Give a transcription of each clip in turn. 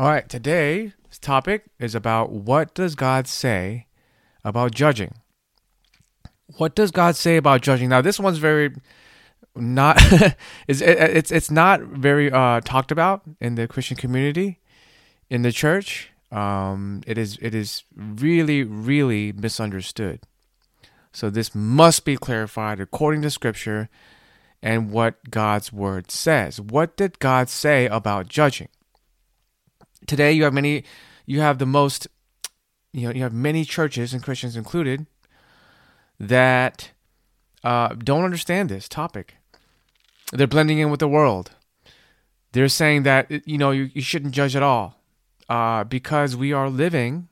All right, today's topic is about what does God say about judging? What does God say about judging? Now, this one's very not it's it's it's not very uh, talked about in the Christian community, in the church. Um, it is it is really really misunderstood. So this must be clarified according to Scripture and what God's word says. What did God say about judging? Today you have many you have the most you know you have many churches and Christians included that uh, don't understand this topic. They're blending in with the world. They're saying that you know you, you shouldn't judge at all uh, because we are living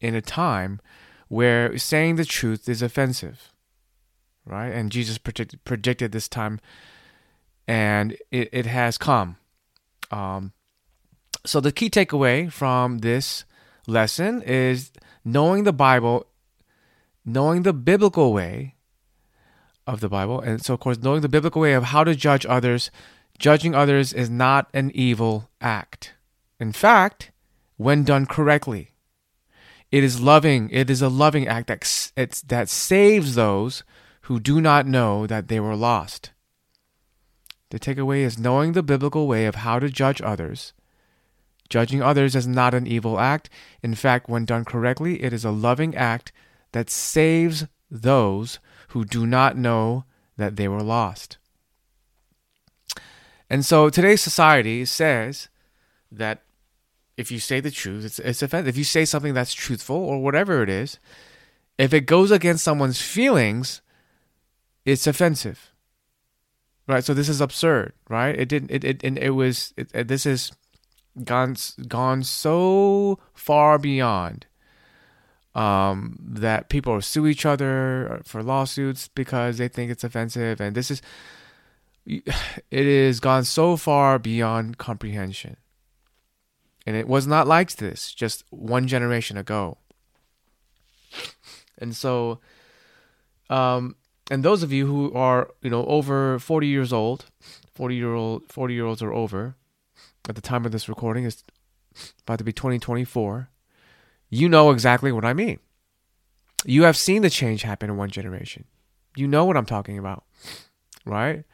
in a time where saying the truth is offensive, right? And Jesus predict, predicted this time, and it, it has come. Um, so the key takeaway from this lesson is knowing the Bible, knowing the biblical way of the Bible. And so, of course, knowing the biblical way of how to judge others, judging others is not an evil act. In fact, when done correctly, it is loving. It is a loving act that, it's, that saves those who do not know that they were lost. The takeaway is knowing the biblical way of how to judge others. Judging others is not an evil act. In fact, when done correctly, it is a loving act that saves those who do not know that they were lost. And so today's society says that if you say the truth, it's, it's offensive. If you say something that's truthful or whatever it is, if it goes against someone's feelings, it's offensive. Right? So this is absurd, right? It didn't, it, it, and it was, it, this is gone, gone so far beyond um, that people sue each other for lawsuits because they think it's offensive, and this is it is gone so far beyond comprehension. And it was not like this just one generation ago. And so, um, and those of you who are you know over forty years old, forty year old, forty year olds or over, at the time of this recording is about to be twenty twenty four you know exactly what I mean. You have seen the change happen in one generation. You know what I'm talking about, right?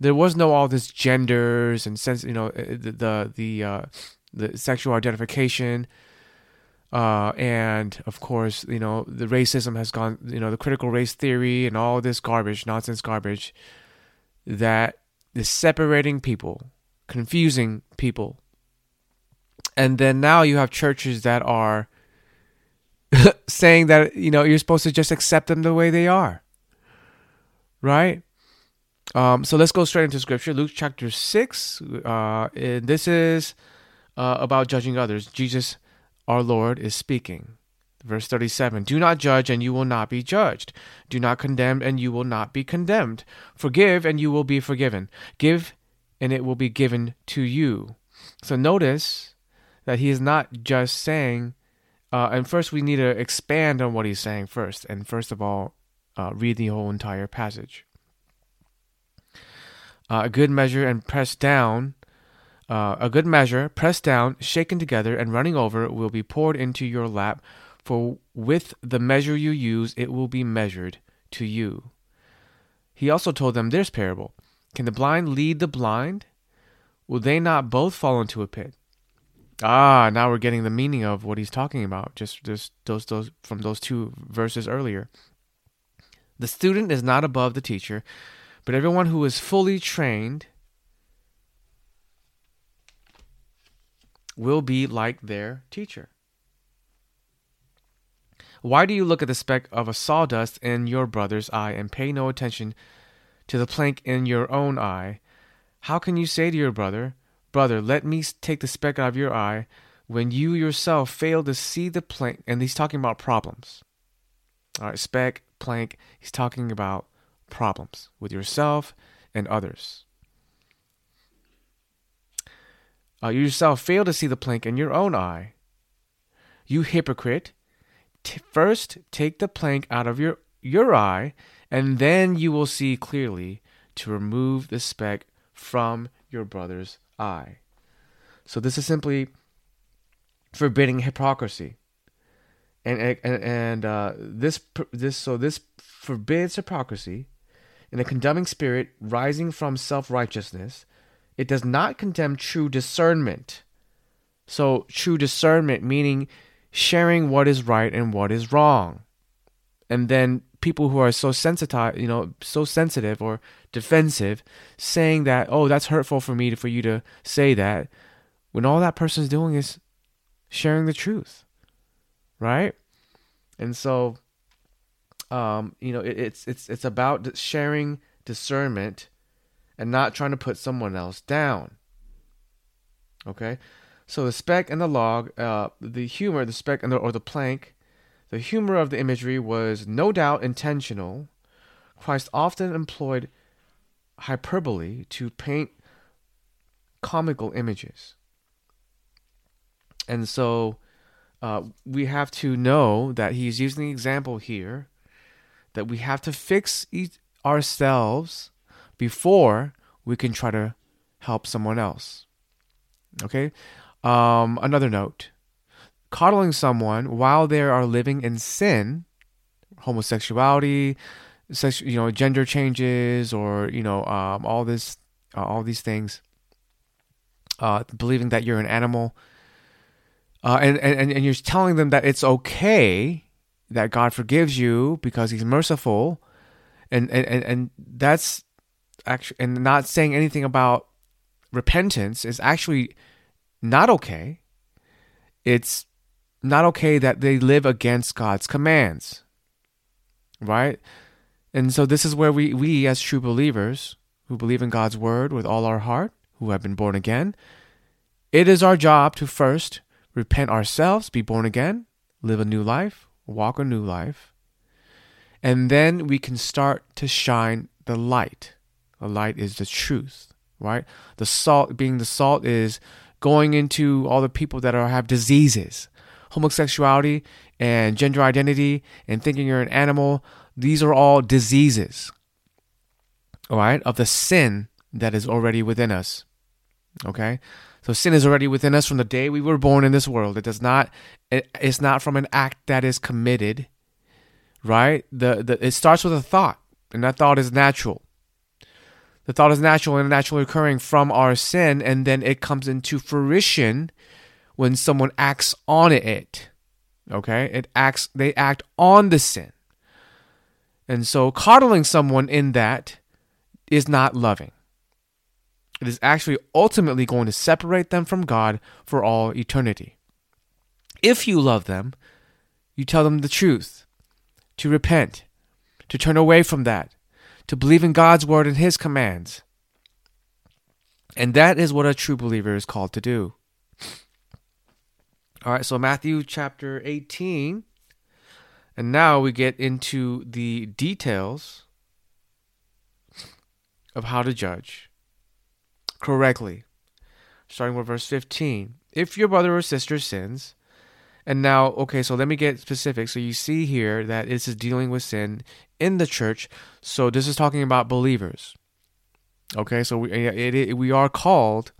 There was no all this genders and sense, you know, eh, the the the, uh, the sexual identification, uh, and of course, you know, the racism has gone, you know, the critical race theory and all this garbage, nonsense garbage, that is separating people, confusing people, and then now you have churches that are saying that you know you're supposed to just accept them the way they are. Right? Um, so let's go straight into scripture. Luke chapter 6 uh, this is uh, about judging others. Jesus our lord is speaking. Verse 37 do not judge and you will not be judged. Do not condemn and you will not be condemned. Forgive and you will be forgiven. Give and it will be given to you so notice that he is not just saying uh, and first, we need to expand on what he's saying first. And first of all, uh, read the whole entire passage. Uh, a good measure and pressed down, uh, a good measure, pressed down, shaken together, and running over will be poured into your lap. For with the measure you use, it will be measured to you. He also told them this parable Can the blind lead the blind? Will they not both fall into a pit? Ah, now we're getting the meaning of what he's talking about. Just, just those, those from those two verses earlier. The student is not above the teacher, but everyone who is fully trained will be like their teacher. Why do you look at the speck of a sawdust in your brother's eye and pay no attention to the plank in your own eye? How can you say to your brother, Brother, let me take the speck out of your eye when you yourself fail to see the plank. And he's talking about problems. All right, speck, plank. He's talking about problems with yourself and others. Uh, you yourself fail to see the plank in your own eye. You hypocrite. T- first, take the plank out of your, your eye, and then you will see clearly to remove the speck from your brother's eye. So this is simply forbidding hypocrisy. And and and uh, this this so this forbids hypocrisy in a condemning spirit rising from self righteousness. It does not condemn true discernment. So true discernment meaning sharing what is right and what is wrong. And then people who are so sensitive, you know, so sensitive or defensive, saying that, oh, that's hurtful for me to, for you to say that, when all that person's doing is sharing the truth, right? And so, um, you know, it, it's it's it's about sharing discernment and not trying to put someone else down. Okay, so the speck and the log, uh, the humor, the speck and the or the plank the humor of the imagery was no doubt intentional. Christ often employed hyperbole to paint comical images. And so uh, we have to know that he's using the example here that we have to fix ourselves before we can try to help someone else. Okay? Um, another note coddling someone while they are living in sin, homosexuality, sex, you know, gender changes, or you know, um, all this, uh, all these things, uh, believing that you're an animal, uh, and, and and you're telling them that it's okay that God forgives you because He's merciful, and and and, and that's actually and not saying anything about repentance is actually not okay. It's not okay that they live against God's commands. Right? And so this is where we, we as true believers who believe in God's word with all our heart, who have been born again, it is our job to first repent ourselves, be born again, live a new life, walk a new life. And then we can start to shine the light. The light is the truth, right? The salt, being the salt, is going into all the people that are have diseases, homosexuality and gender identity and thinking you're an animal, these are all diseases, all right, of the sin that is already within us. Okay? So sin is already within us from the day we were born in this world. It does not it, it's not from an act that is committed. Right? The, the it starts with a thought, and that thought is natural. The thought is natural and naturally occurring from our sin, and then it comes into fruition when someone acts on it. Okay? It acts they act on the sin. And so coddling someone in that is not loving. It is actually ultimately going to separate them from God for all eternity. If you love them, you tell them the truth, to repent, to turn away from that, to believe in God's word and his commands. And that is what a true believer is called to do. All right, so Matthew chapter 18. And now we get into the details of how to judge correctly. Starting with verse 15. If your brother or sister sins, and now, okay, so let me get specific. So you see here that this is dealing with sin in the church. So this is talking about believers. Okay, so we, it, it, we are called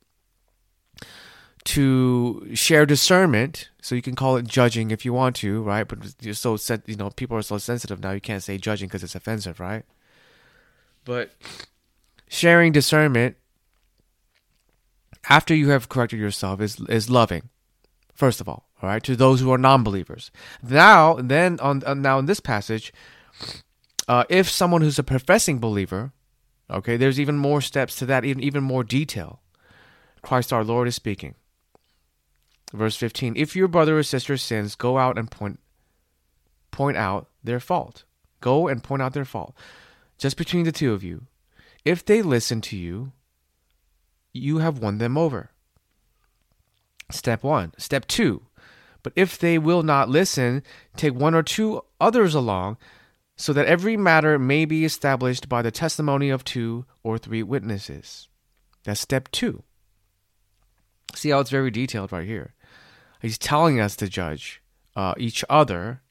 to share discernment. So you can call it judging if you want to, right? But you're so set, you know, people are so sensitive now. You can't say judging because it's offensive, right? But sharing discernment after you have corrected yourself is is loving. First of all, all right, to those who are non-believers. Now, then on now in this passage, uh, if someone who's a professing believer, okay, there's even more steps to that, even even more detail. Christ our Lord is speaking. Verse 15 If your brother or sister sins, go out and point, point out their fault. Go and point out their fault. Just between the two of you. If they listen to you, you have won them over. Step one. Step two. But if they will not listen, take one or two others along, so that every matter may be established by the testimony of two or three witnesses. That's step two. See how it's very detailed right here. He's telling us to judge uh, each other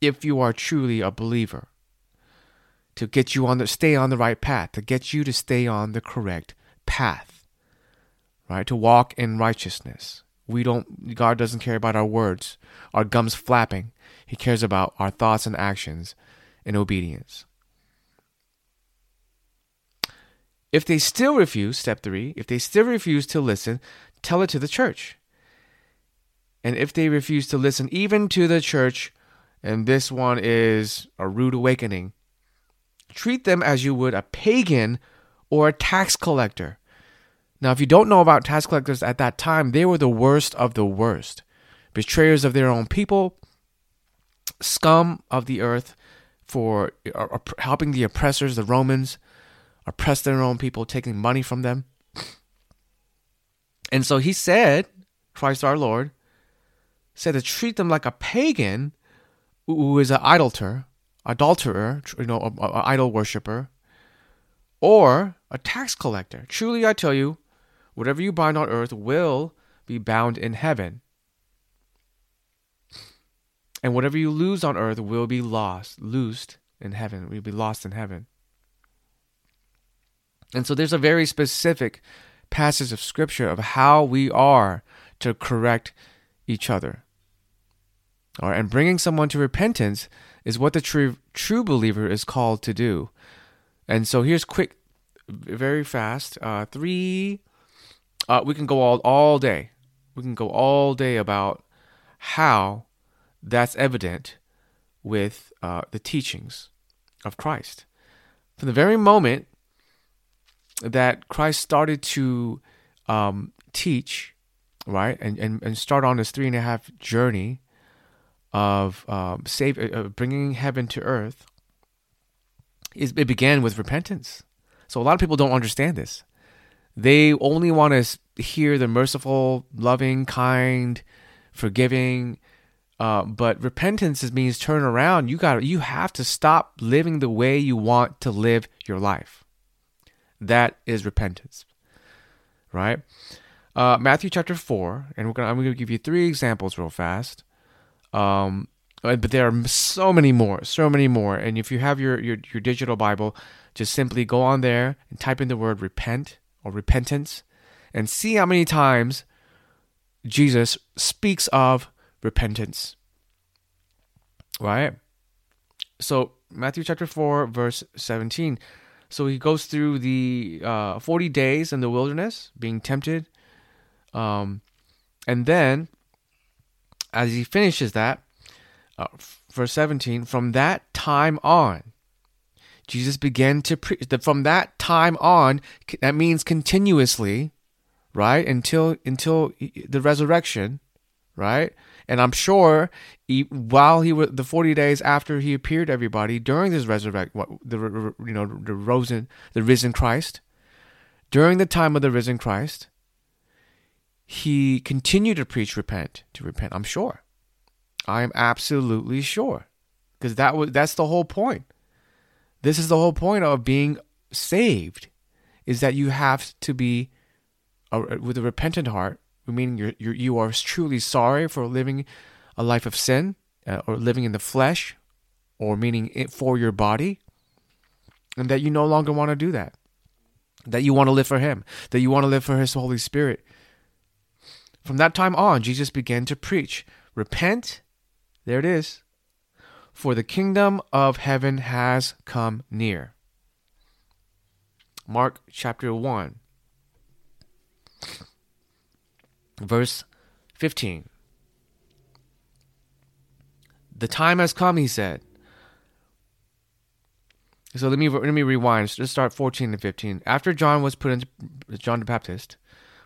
if you are truly a believer. To get you on the stay on the right path, to get you to stay on the correct path. Right? To walk in righteousness, We don't God doesn't care about our words, our gums flapping. He cares about our thoughts and actions in obedience. If they still refuse, step 3, if they still refuse to listen, tell it to the church. And if they refuse to listen even to the church, and this one is a rude awakening, treat them as you would a pagan or a tax collector. Now, if you don't know about tax collectors at that time, they were the worst of the worst betrayers of their own people, scum of the earth for uh, helping the oppressors, the Romans, oppress their own people, taking money from them. And so he said, Christ our Lord, said to treat them like a pagan who is an idolater, adulterer, you know, an idol worshiper, or a tax collector. Truly, I tell you, whatever you bind on earth will be bound in heaven. And whatever you lose on earth will be lost, loosed in heaven, will be lost in heaven. And so there's a very specific passage of scripture of how we are to correct each other. All right, and bringing someone to repentance is what the true true believer is called to do. And so here's quick, very fast. Uh, three. Uh, we can go all all day. We can go all day about how that's evident with uh, the teachings of Christ. From the very moment that Christ started to um, teach, right, and, and, and start on this three and a half journey of um, save, uh, bringing heaven to earth, is, it began with repentance. So a lot of people don't understand this. They only want to hear the merciful, loving, kind, forgiving. Uh, but repentance means turn around. You got you have to stop living the way you want to live your life. That is repentance, right? Uh, Matthew chapter four, and we're gonna I'm gonna give you three examples real fast. Um, uh, but there are so many more, so many more. And if you have your, your, your digital Bible, just simply go on there and type in the word repent or repentance and see how many times Jesus speaks of repentance. Right? So, Matthew chapter 4, verse 17. So he goes through the uh, 40 days in the wilderness, being tempted. Um, and then as he finishes that, uh, verse 17, from that time on, Jesus began to preach. From that time on, that means continuously, right? Until until the resurrection, right? And I'm sure he, while he was the 40 days after he appeared to everybody during this resurrection, the you know the risen the risen Christ, during the time of the risen Christ, he continued to preach repent, to repent. I'm sure. I am absolutely sure. Because that was that's the whole point. This is the whole point of being saved is that you have to be a, with a repentant heart, meaning you're, you're, you are truly sorry for living a life of sin uh, or living in the flesh or meaning it for your body and that you no longer want to do that that you want to live for him that you want to live for his holy spirit from that time on, Jesus began to preach Repent, there it is, for the kingdom of heaven has come near. Mark chapter 1, verse 15. The time has come, he said. So let me let me rewind. Let's start 14 and 15. After John was put into John the Baptist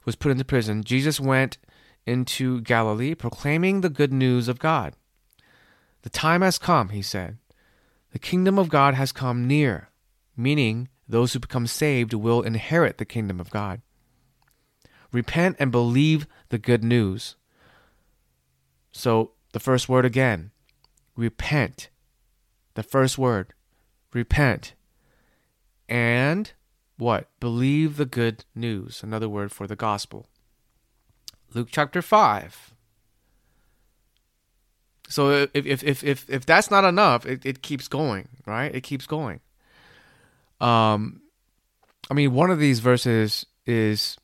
was put into prison, Jesus went into Galilee, proclaiming the good news of God. The time has come, he said. The kingdom of God has come near, meaning those who become saved will inherit the kingdom of God. Repent and believe the good news. So, the first word again repent. The first word repent. And what? Believe the good news. Another word for the gospel. Luke chapter 5. So if if if if, if that's not enough, it, it keeps going, right? It keeps going. Um I mean one of these verses is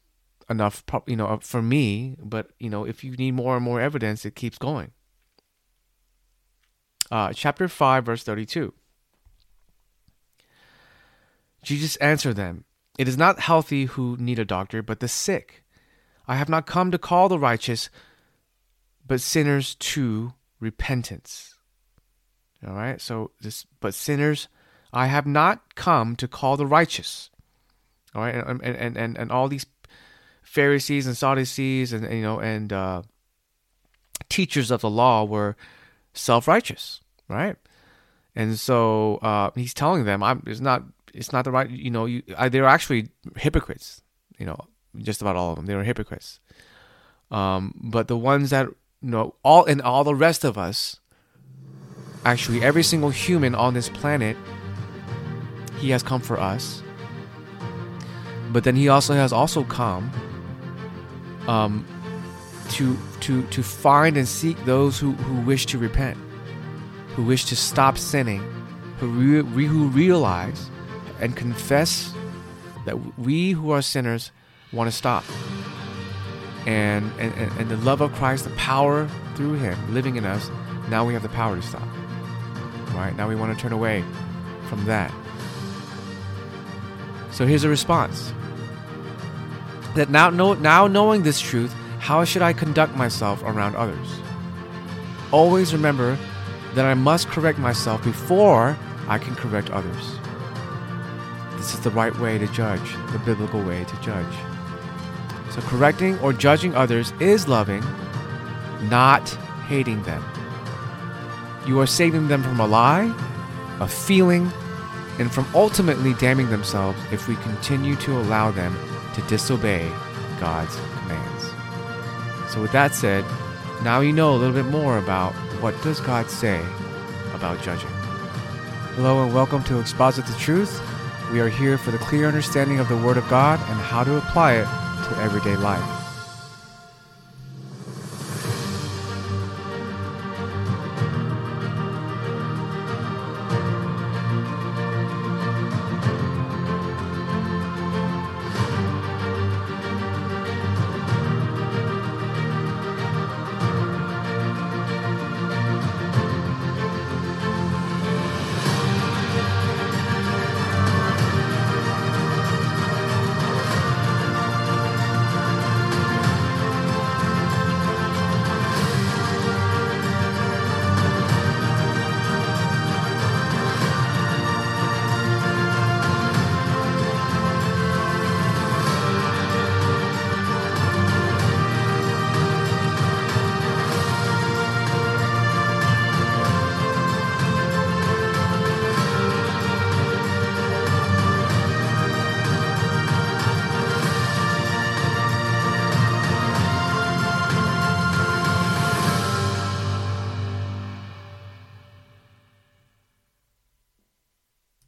enough, you know, for me. But you know, if you need more and more evidence, it keeps going. Uh, chapter five, verse thirty-two. Jesus answered them, "It is not healthy who need a doctor, but the sick. I have not come to call the righteous, but sinners to repentance." All right. So this, but sinners, I have not come to call the righteous. All right, and and and and all these Pharisees and Sadducees and, you know and uh, teachers of the law were self righteous, right? And so uh, he's telling them, "I'm it's not it's not the right you know you I, they're actually hypocrites, you know, just about all of them they were hypocrites. Um, but the ones that you know all and all the rest of us Actually, every single human on this planet, he has come for us. But then he also has also come um, to to to find and seek those who, who wish to repent, who wish to stop sinning, who re- who realize and confess that we who are sinners want to stop. And, and, and the love of Christ, the power through Him living in us, now we have the power to stop right? Now we want to turn away from that. So here's a response. That now, know, now knowing this truth, how should I conduct myself around others? Always remember that I must correct myself before I can correct others. This is the right way to judge, the biblical way to judge. So, correcting or judging others is loving, not hating them. You are saving them from a lie, a feeling, and from ultimately damning themselves if we continue to allow them to disobey God's commands. So with that said, now you know a little bit more about what does God say about judging. Hello and welcome to Exposit the Truth. We are here for the clear understanding of the Word of God and how to apply it to everyday life.